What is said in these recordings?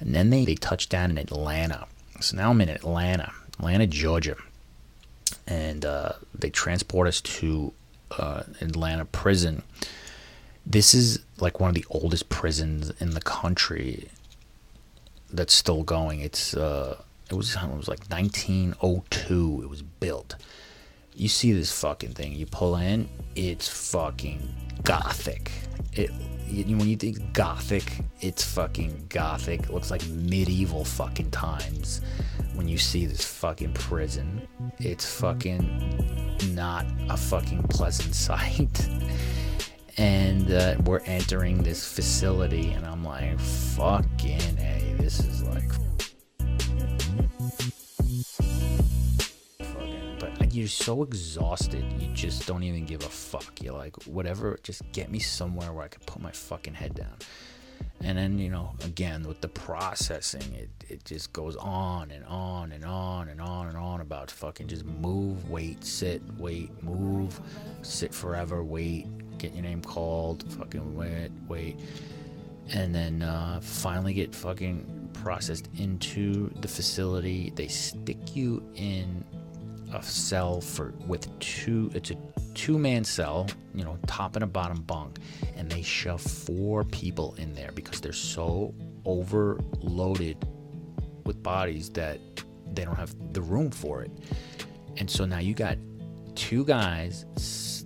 And then they, they touched down in Atlanta. So now I'm in Atlanta, Atlanta, Georgia. And uh, they transport us to uh, Atlanta prison. This is like one of the oldest prisons in the country that's still going. It's uh, it was it was like 1902. It was built. You see this fucking thing. You pull in. It's fucking gothic. It when you think gothic, it's fucking gothic. It looks like medieval fucking times. When you see this fucking prison, it's fucking not a fucking pleasant sight. and uh, we're entering this facility, and I'm like, fucking a, this is like you're so exhausted, you just don't even give a fuck. You're like, whatever, just get me somewhere where I can put my fucking head down. And then, you know, again, with the processing, it, it just goes on and on and on and on and on about fucking just move, wait, sit, wait, move, sit forever, wait, get your name called, fucking wait, wait. And then uh, finally get fucking processed into the facility. They stick you in a cell for with two it's a two man cell you know top and a bottom bunk and they shove four people in there because they're so overloaded with bodies that they don't have the room for it. And so now you got two guys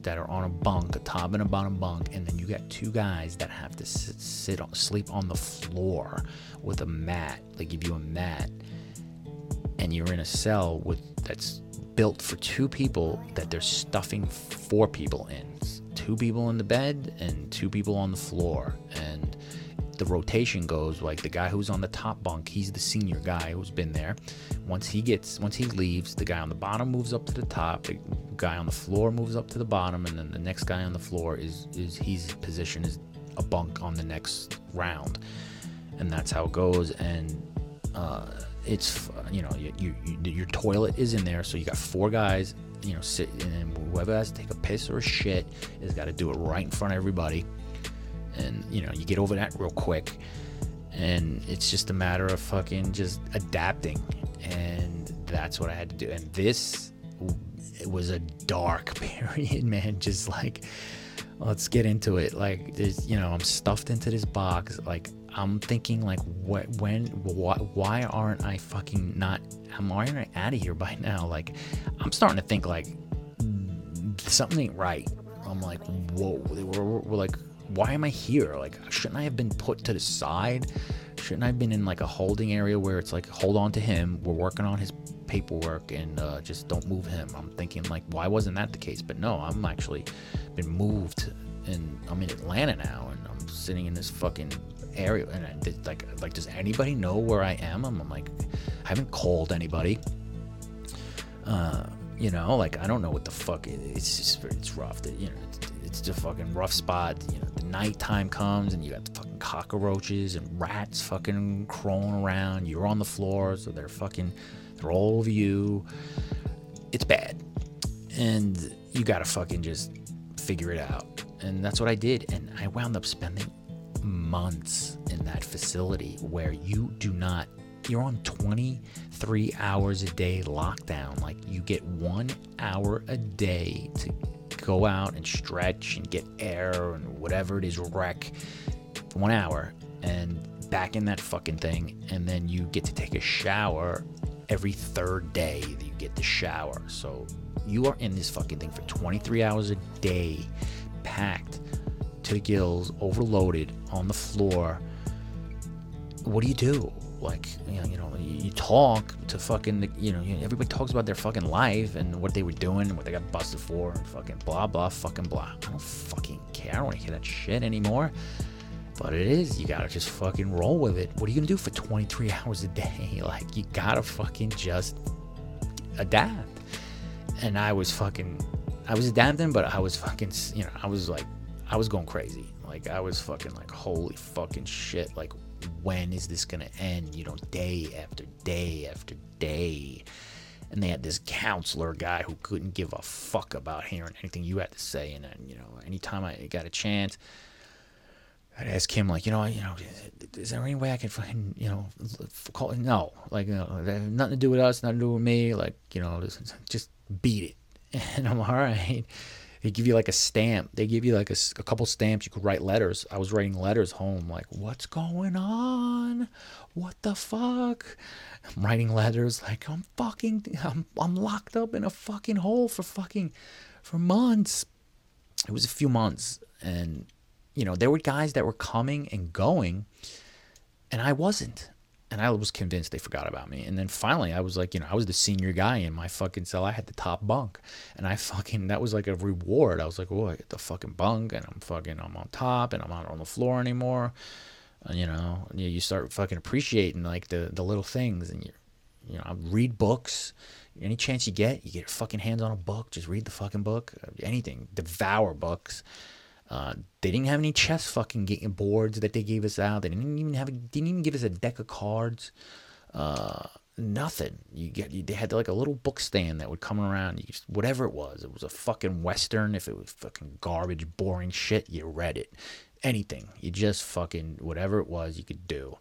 that are on a bunk a top and a bottom bunk and then you got two guys that have to sit, sit on, sleep on the floor with a mat. They give you a mat and you're in a cell with that's built for two people that they're stuffing four people in. Two people in the bed and two people on the floor. And the rotation goes like the guy who's on the top bunk, he's the senior guy who's been there. Once he gets once he leaves, the guy on the bottom moves up to the top, the guy on the floor moves up to the bottom, and then the next guy on the floor is is his position is a bunk on the next round. And that's how it goes. And uh it's you know you, you, you, your toilet is in there so you got four guys you know sit and whoever has to take a piss or a shit has got to do it right in front of everybody. And you know you get over that real quick. And it's just a matter of fucking just adapting. And that's what i had to do. And this it was a dark period man. Just like let's get into it. Like there's you know i'm stuffed into this box. Like I'm thinking like, what, when, why, why aren't I fucking not? I'm aren't out of here by now? Like, I'm starting to think like something ain't right. I'm like, whoa, we're, we're like, why am I here? Like, shouldn't I have been put to the side? Shouldn't I have been in like a holding area where it's like, hold on to him. We're working on his paperwork and uh, just don't move him. I'm thinking like, why wasn't that the case? But no, I'm actually been moved and I'm in Atlanta now and I'm sitting in this fucking area and I, like like does anybody know where I am? I'm, I'm like I haven't called anybody. Uh, you know, like I don't know what the fuck it, it's just it's rough. That you know, it's, it's a fucking rough spot. You know, the nighttime comes and you got the fucking cockroaches and rats fucking crawling around. You're on the floor, so they're fucking they're all over you. It's bad, and you gotta fucking just figure it out. And that's what I did, and I wound up spending months in that facility where you do not you're on 23 hours a day lockdown. Like you get one hour a day to go out and stretch and get air and whatever it is rec one hour. And back in that fucking thing. And then you get to take a shower every third day that you get the shower. So you are in this fucking thing for 23 hours a day packed to the gills, overloaded on the floor. What do you do? Like, you know, you talk to fucking, you know, everybody talks about their fucking life and what they were doing and what they got busted for and fucking blah, blah, fucking blah. I don't fucking care. I don't want to hear that shit anymore. But it is, you gotta just fucking roll with it. What are you gonna do for 23 hours a day? Like, you gotta fucking just adapt. And I was fucking, I was adapting, but I was fucking, you know, I was like I was going crazy. Like I was fucking like holy fucking shit. Like when is this gonna end? You know, day after day after day. And they had this counselor guy who couldn't give a fuck about hearing anything you had to say. And then, you know, anytime I got a chance, I'd ask him like, you know, you know, is there any way I can fucking, you know, call? No, like, you know, nothing to do with us, nothing to do with me. Like, you know, just, just beat it. And I'm all right. They give you like a stamp. They give you like a, a couple stamps. You could write letters. I was writing letters home, like, what's going on? What the fuck? I'm writing letters like I'm fucking, I'm, I'm locked up in a fucking hole for fucking, for months. It was a few months, and you know, there were guys that were coming and going, and I wasn't. And I was convinced they forgot about me. And then finally, I was like, you know, I was the senior guy in my fucking cell. I had the top bunk, and I fucking that was like a reward. I was like, oh, I get the fucking bunk, and I'm fucking I'm on top, and I'm not on the floor anymore. And, you know, you start fucking appreciating like the the little things, and you, you know, read books. Any chance you get, you get your fucking hands on a book. Just read the fucking book. Anything, devour books. Uh, they didn't have any chess fucking boards that they gave us out. They didn't even have didn't even give us a deck of cards. Uh, nothing. You get you, they had like a little book stand that would come around. You just, whatever it was, it was a fucking western. If it was fucking garbage, boring shit, you read it. Anything. You just fucking whatever it was, you could do,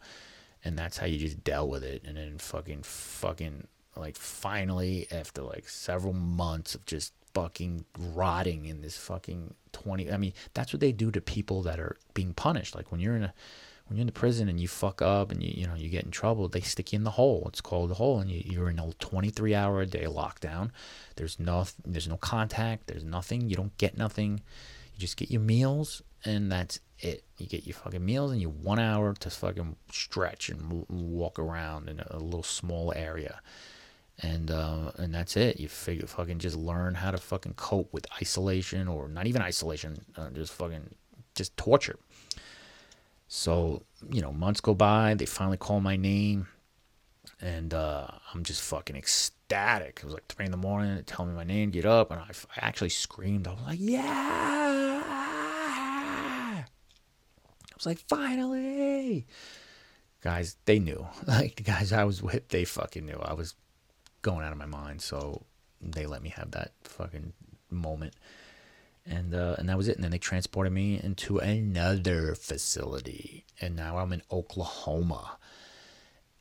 and that's how you just dealt with it. And then fucking fucking like finally after like several months of just fucking rotting in this fucking 20 i mean that's what they do to people that are being punished. Like when you're in a when you're in the prison and you fuck up and you you know you get in trouble they stick you in the hole. It's called the hole and you, you're in a 23 hour a day lockdown. There's no there's no contact there's nothing you don't get nothing. You just get your meals and that's it. You get your fucking meals and you one hour to fucking stretch and walk around in a little small area and uh, and that's it. You figure fucking just learn how to fucking cope with isolation or not even isolation, uh, just fucking just torture. So you know, months go by. They finally call my name, and uh, I'm just fucking ecstatic. It was like three in the morning. They tell me my name, get up, and I, I actually screamed. I was like, yeah. I was like, finally. Guys, they knew. Like the guys I was with, they fucking knew. I was going out of my mind. So they let me have that fucking moment. And uh, and that was it. And then they transported me into another facility. And now I'm in Oklahoma.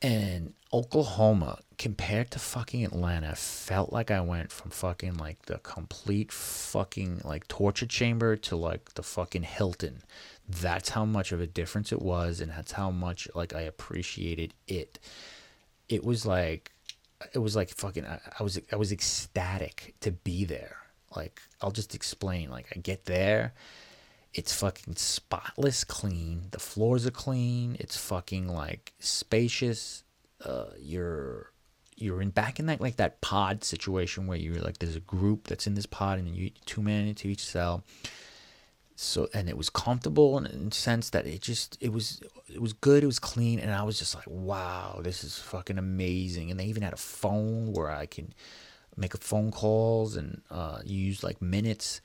And Oklahoma, compared to fucking Atlanta, felt like I went from fucking like the complete fucking like torture chamber to like the fucking Hilton. That's how much of a difference it was, and that's how much like I appreciated it. It was like it was like fucking I, I was I was ecstatic to be there. Like I'll just explain. Like I get there, it's fucking spotless clean. The floors are clean. It's fucking like spacious. Uh, you're you're in back in that like that pod situation where you're like there's a group that's in this pod and you two men into each cell so and it was comfortable in, sense that it just it was it was good it was clean and i was just like wow this is fucking amazing. And they even had a phone where i can make phone calls and uh, use like minutes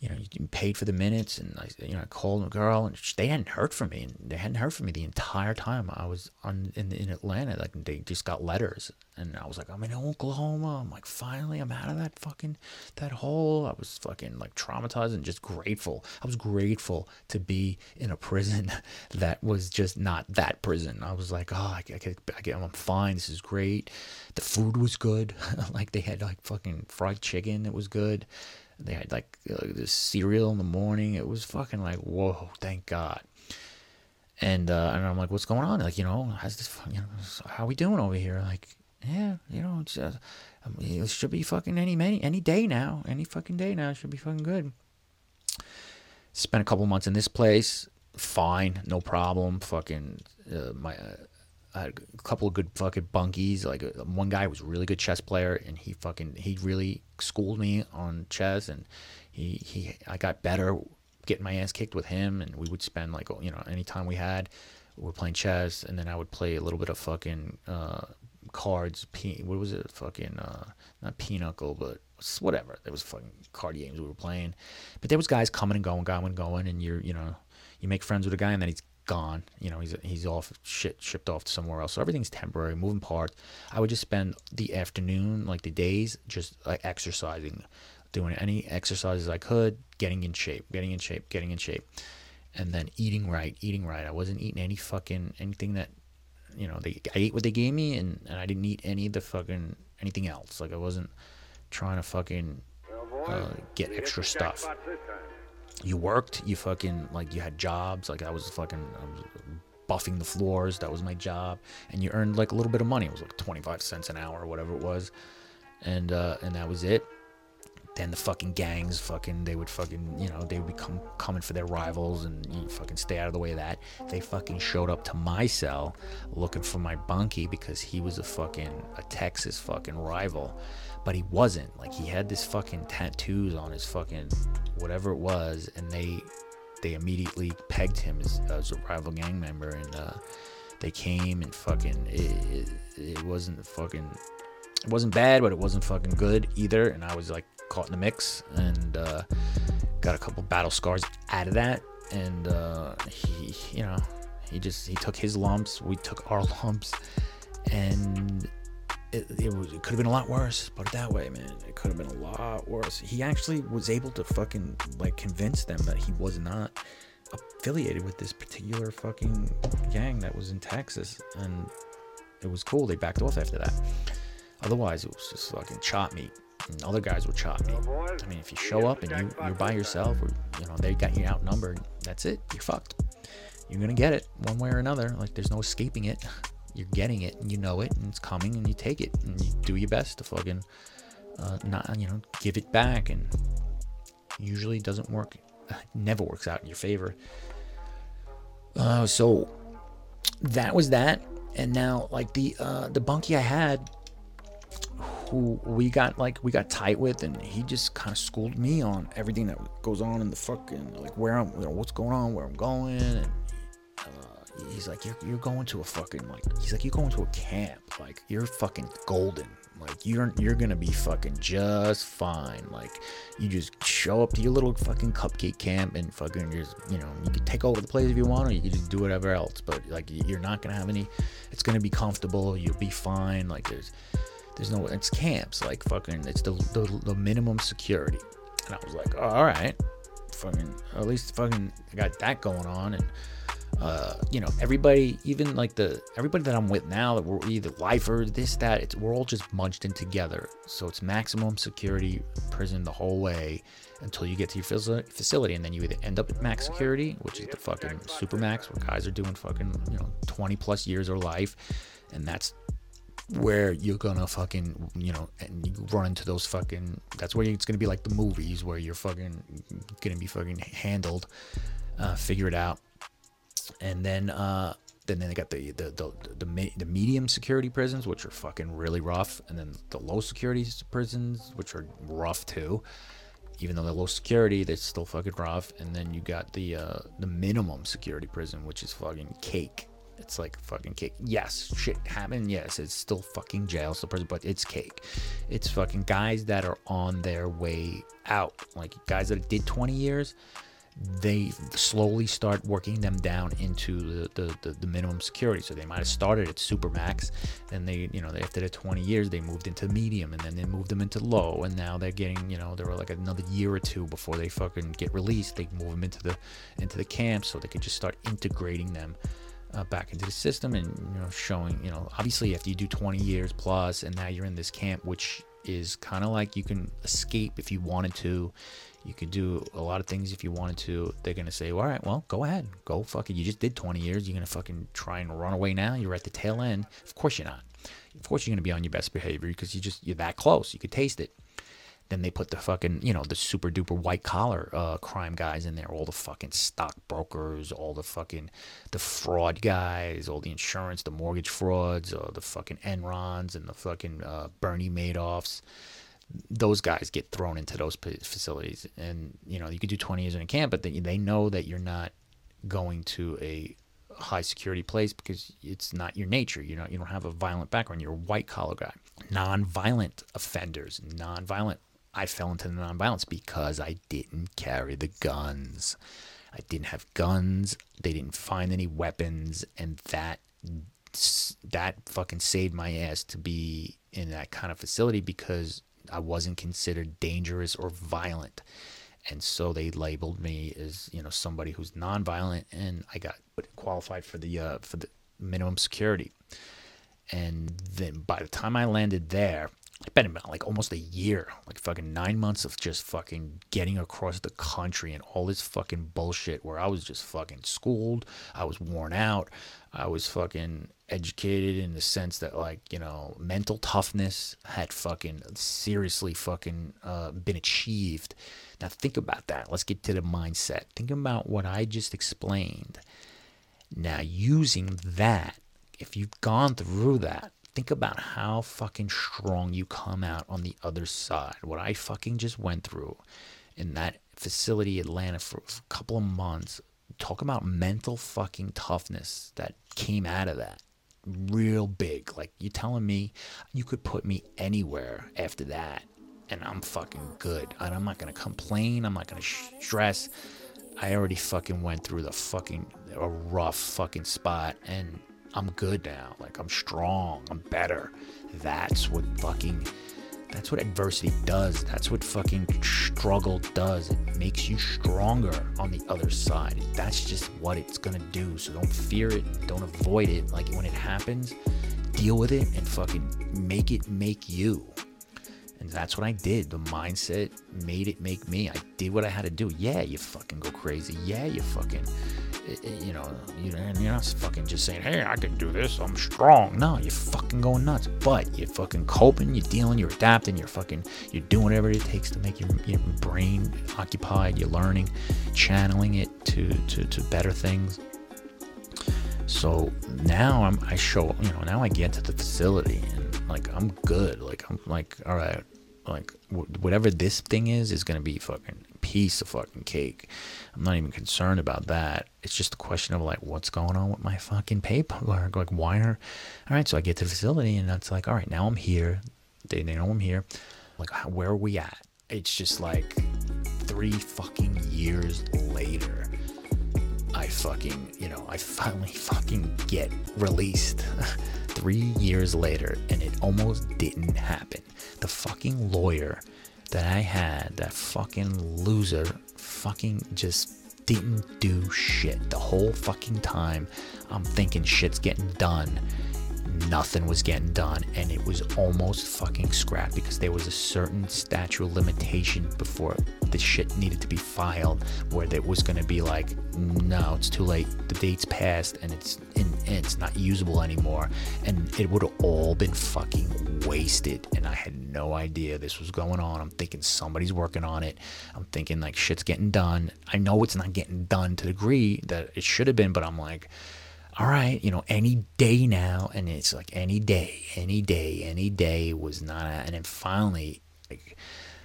you know, you paid for the minutes, and I, you know, I called a girl, and they hadn't heard from me, and they hadn't heard from me the entire time I was on in in Atlanta. Like they just got letters, and I was like, I'm in Oklahoma. I'm like, finally, I'm out of that fucking that hole. I was fucking like traumatized and just grateful. I was grateful to be in a prison that was just not that prison. I was like, oh, I, I, I, I'm fine. This is great. The food was good. like they had like fucking fried chicken. It was good they had like uh, this cereal in the morning. It was fucking like, whoa, thank God. And uh, and I'm like, what's going on? Like, you know, how's this? You know, how we doing over here? Like, yeah, you know, it's, uh, mean, it should be fucking any any any day now, any fucking day now. Should be fucking good. Spent a couple months in this place, fine, no problem. Fucking uh, my uh, a couple of good fucking bunkies. Like uh, one guy was a really good chess player, and he fucking he really schooled me on chess, and he he I got better getting my ass kicked with him, and we would spend like you know any time we had, we were playing chess, and then I would play a little bit of fucking uh, cards. P, what was it? Fucking uh, not pinochle, but whatever. There was fucking card games we were playing, but there was guys coming and going, going and going, and you're you know you make friends with a guy, and then he's gone. You know, he's he's off shit shipped off to somewhere else. So everything's temporary, moving parts. I would just spend the afternoon, like the days, just like exercising, doing any exercises I could, getting in shape, getting in shape, getting in shape. and then eating right, eating right. I wasn't eating any fucking anything that you know they I ate what they gave me and, and I didn't eat any of the fucking anything else. Like I wasn't trying to fucking uh, get extra stuff. You worked, you fucking like you had jobs. Like I was fucking I was buffing the floors. That was my job, and you earned like a little bit of money. It was like twenty five cents an hour or whatever it was, and uh, and that was it then the fucking gangs fucking they would fucking you know they would become coming for their rivals and you fucking stay out of the way of that they fucking showed up to my cell looking for my bunkie because he was a fucking a texas fucking rival but he wasn't like he had this fucking tattoos on his fucking whatever it was and they they immediately pegged him as, as a rival gang member and uh they came and fucking it, it, it wasn't fucking it wasn't bad, but it wasn't fucking good either. And I was like caught in the mix and uh, got a couple battle scars out of that. And uh, he, you know, he just he took his lumps, we took our lumps, and it, it, was, it could have been a lot worse. Put it that way, man. It could have been a lot worse. He actually was able to fucking like convince them that he was not affiliated with this particular fucking gang that was in Texas, and it was cool. They backed off after that. Otherwise, it was just fucking chop meat and other guys will chop me. I mean, if you show up and you, you're by yourself, or you know they got you outnumbered, that's it. You're fucked. You're gonna get it one way or another. Like there's no escaping it. You're getting it, and you know it, and it's coming, and you take it, and you do your best to fucking uh, not, you know, give it back, and usually doesn't work. Never works out in your favor. Uh, so that was that, and now like the uh, the bunkie I had who we got like we got tight with, and he just kind of schooled me on everything that goes on in the fucking like where I'm, you know, what's going on, where I'm going, and uh, he's like, you're you're going to a fucking like, he's like, you're going to a camp, like you're fucking golden, like you're you're gonna be fucking just fine. Like you just show up to your little fucking cupcake camp and fucking just you know you can take over the place if you want, or you can just do whatever else. But like you're not gonna have any. It's gonna be comfortable. You'll be fine. Like there's there's no, it's camps, like fucking, it's the, the, the minimum security. And I was like, oh, all right, fucking, at least fucking I got that going on. And, you know, everybody, even like the, everybody that I'm with now, that we're either lifers, this, that, it's, we're all just munched in together. So it's maximum security prison the whole way until you get to your facility. And then you either end up at max security, which is the fucking super max, where guys are doing fucking, you know, 20 plus years or life. And that's where you're gonna fucking you know and you run into those fucking that's where it's gonna be like the movies where you're fucking gonna be fucking handled uh, figure it out and then uh then they got the the, the the the medium security prisons which are fucking really rough and then the low security prisons which are rough too even though they're low security they're still fucking rough and then you got the uh the minimum security prison which is fucking cake it's like fucking cake. Yes, shit happened. Yes, it's still fucking jail, still prison, but it's cake. It's fucking guys that are on their way out. Like guys that did 20 years, they slowly start working them down into the, the, the, the minimum security. So they might have started at supermax, and they, you know, after the 20 years, they moved into medium, and then they moved them into low, and now they're getting, you know, they were like another year or two before they fucking get released. They move them into the into the camp so they could just start integrating them uh, back into the system and you know showing you know obviously after you do 20 years plus and now you're in this camp which is kind of like you can escape if you wanted to you could do a lot of things if you wanted to. They're gonna say all right well go ahead. Go fuck it. You just did 20 years. You're gonna fucking try and run away now. You're at the tail end. Of course you're not. Of course you're gonna be on your best behavior because you just you're that close. You could taste it. Then they put the fucking, you know, the super duper white collar uh, crime guys in there, all the fucking stockbrokers, all the fucking the fraud guys, all the insurance, the mortgage frauds, uh, the fucking Enrons and the fucking uh, Bernie Madoffs. Those guys get thrown into those facilities, and you know you could do 20 years in a camp, but they, they know that you're not going to a high security place because it's not your nature. You know, you don't have a violent background. You're a white collar guy. Non-violent offenders, non-violent I fell into the nonviolence because I didn't carry the guns. I didn't have guns. They didn't find any weapons, and that that fucking saved my ass to be in that kind of facility because I wasn't considered dangerous or violent. and so they labeled me as you know somebody who's nonviolent, and I got qualified for the uh, for the minimum security. And then by the time I landed there, it's been about like almost a year, like fucking nine months of just fucking getting across the country and all this fucking bullshit where I was just fucking schooled. I was worn out. I was fucking educated in the sense that like, you know, mental toughness had fucking seriously fucking uh, been achieved. Now think about that. Let's get to the mindset. Think about what I just explained. Now using that, if you've gone through that, think about how fucking strong you come out on the other side. What I fucking just went through in that facility, Atlanta, for a couple of months. Talk about mental fucking toughness that came out of that. Real big. Like, you telling me you could put me anywhere after that, and I'm fucking good. And I'm not gonna complain. I'm not gonna stress. I already fucking went through the fucking a rough fucking spot, and I'm good now. Like I'm strong. I'm better. That's what fucking that's what adversity does. That's what fucking struggle does. It makes you stronger on the other side. That's just what it's gonna do. So don't fear it. Don't avoid it. Like when it happens, deal with it and fucking make it make you. And that's what I did. The mindset made it make me. I did what I had to do. Yeah, you fucking go crazy. Yeah, you fucking eh, eh, you know, you know, you're not fucking just saying, "Hey, I can do this. I'm strong." No, you're fucking going nuts. But you're fucking coping. You're dealing. You're adapting. You're fucking. You're doing whatever it takes to make your, your brain occupied. You're learning, channeling it to to to better things. So now I'm. I show. You know. Now I get to the facility and like I'm good. Like I'm like all right. Like whatever this thing is is gonna be fucking piece of fucking cake. I'm not even concerned about that. It's just a question of like, what's going on with my fucking paperwork? Like, why are, all right, so I get to the facility and it's like, all right, now I'm here. They, they know I'm here. Like, where are we at? It's just like three fucking years later. I fucking, you know, I finally fucking get released three years later, and it almost didn't happen. The fucking lawyer that I had, that fucking loser, fucking just didn't do shit the whole fucking time. I'm thinking shit's getting done nothing was getting done and it was almost fucking scrapped because there was a certain statute of limitation before the shit needed to be filed where it was going to be like no it's too late. The date's passed and it's in, and it's not usable anymore. And it would have all been fucking wasted. And i had no idea this was going on. I'm thinking somebody's working on it. I'm thinking like shit's getting done. I know it's not getting done to the degree that it should have been but i'm like all right, you know, any day now, and it's like any day, any day, any day was not, a, and then finally, like,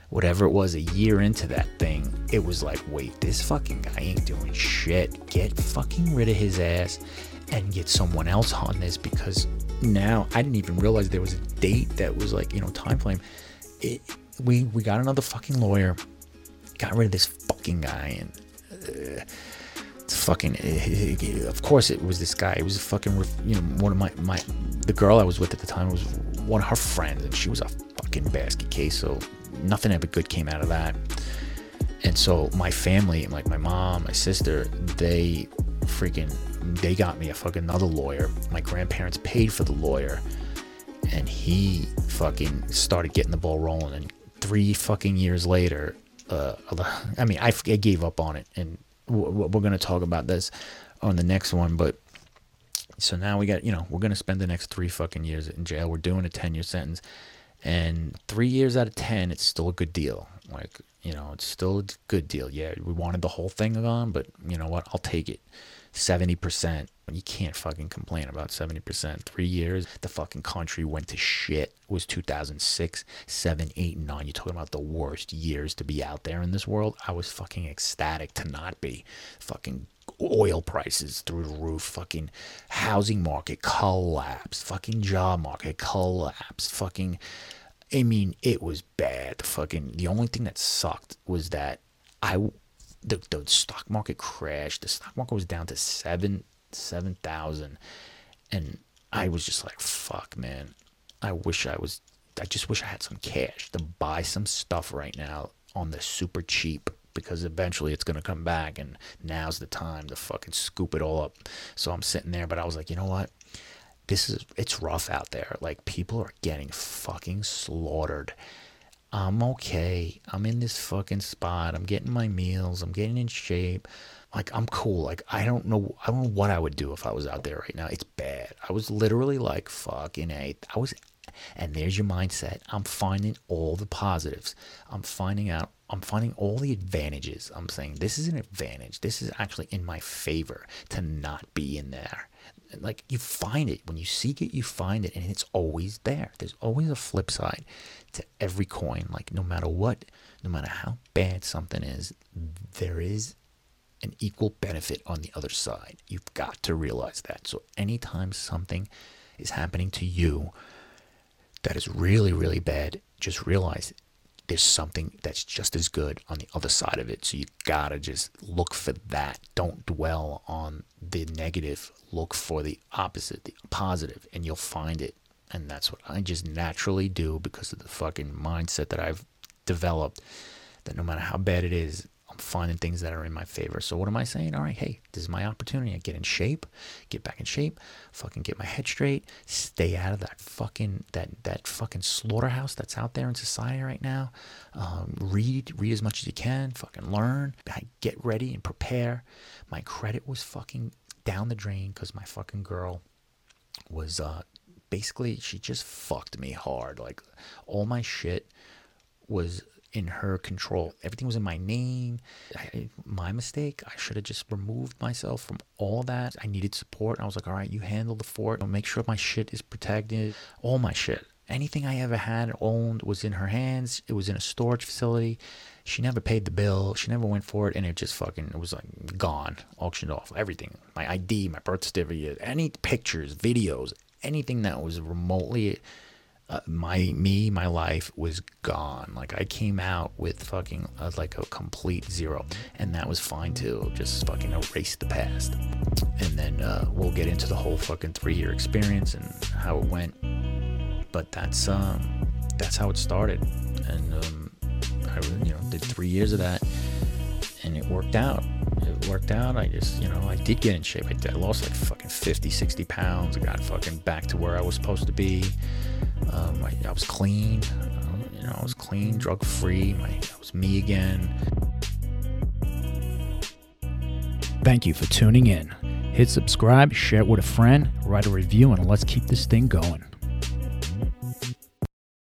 whatever it was, a year into that thing, it was like, wait, this fucking guy ain't doing shit. Get fucking rid of his ass and get someone else on this because now I didn't even realize there was a date that was like, you know, time frame. It, we we got another fucking lawyer, got rid of this fucking guy, and. Uh, fucking eh, eh, eh, of course it was this guy. It was fucking you know one of my my the girl i was with at the time was one of her friends and she was a fucking basket case so nothing ever good came out of that. And so my family like my mom my sister they freaking they got me a fucking another lawyer. My grandparents paid for the lawyer and he fucking started getting the ball rolling. And three fucking years later uh, I mean, I, I gave up on it, and we're going to talk about this on the next one, but so now we got, you know, we're going to spend the next three fucking years in jail. We're doing a 10 year sentence. And three years out of 10, it's still a good deal. Like, you know, it's still a good deal. Yeah, we wanted the whole thing gone, but you know what? I'll take it. 70%. You can't fucking complain about 70%. Three years, the fucking country went to shit. It was 2006, 7, 8, 9. You're talking about the worst years to be out there in this world. I was fucking ecstatic to not be. Fucking oil prices through the roof, fucking housing market collapse, fucking job market collapse, fucking. I mean, it was bad. The fucking the only thing that sucked was that I the, the stock market crashed. The stock market was down to seven seven thousand, and I was just like, "Fuck, man! I wish I was. I just wish I had some cash to buy some stuff right now on the super cheap because eventually it's to come back and now's the time to fucking scoop it all up. So I'm sitting there, but I was like, you know what? This is, it's rough out there. Like people are getting fucking slaughtered. I'm okay. I'm in this fucking spot. I'm getting my meals. I'm getting in shape. Like I'm cool. Like I don't know. I don't know what I would do if I was out there right now. It's bad. I was literally like fucking a. I was, and there's your mindset. I'm finding all the positives. I'm finding out. I'm finding all the advantages. I'm saying this is an advantage. This is actually in my favor to not be in there. Like you find it when you seek it, you find it, and it's always there. There's always a flip side to every coin. Like no matter what, no matter how bad something is, there is an equal benefit on the other side. You've got to realize that. So anytime something is happening to you that is really, really bad, just realize there's something that's just as good on the other side of it. So you gotta just look for that. Don't dwell on the negative. Look for the opposite, the positive, and you'll find it. And that's what I just naturally do because of the fucking mindset that I've developed. That no matter how bad it is, I'm finding things that are in my favor. So what am I saying? All right, hey, this is my opportunity. I get in shape, get back in shape, fucking get my head straight, stay out of that fucking that that fucking slaughterhouse that's out there in society right now. Um, read, read as much as you can. Fucking learn. Get ready and prepare. My credit was fucking down the drain because my fucking girl was uh basically she just fucked me hard. Like all my shit was in her control. Everything was in my name. I, my mistake. I should have just removed myself from all that. I needed support. I was like, all right, you handle the fort. I'll make sure my shit is protected. All my shit. Anything I ever had owned was in her hands. It was in a storage facility. She never paid the bill. She never went for it, and it just fucking it was like gone, auctioned off. Everything, my ID, my birth certificate, any pictures, videos, anything that was remotely uh, my me my life was gone. Like i came out with fucking uh, like a complete zero. And that was fine too. Just fucking erase the past. And then uh, we'll get into the whole fucking three year experience and how it went. But that's um that's how it started. And um i you know did three years of that. And it worked out. It worked out. I just you know i did get in shape. I, did, I lost like fucking 50 60 pounds. I got fucking back to where i was supposed to be um, I, I, was clean. Um, you know, I was clean, drug free. I was me again. Thank you for tuning in. Hit subscribe, share it with a friend, write a review, and let's keep this thing going.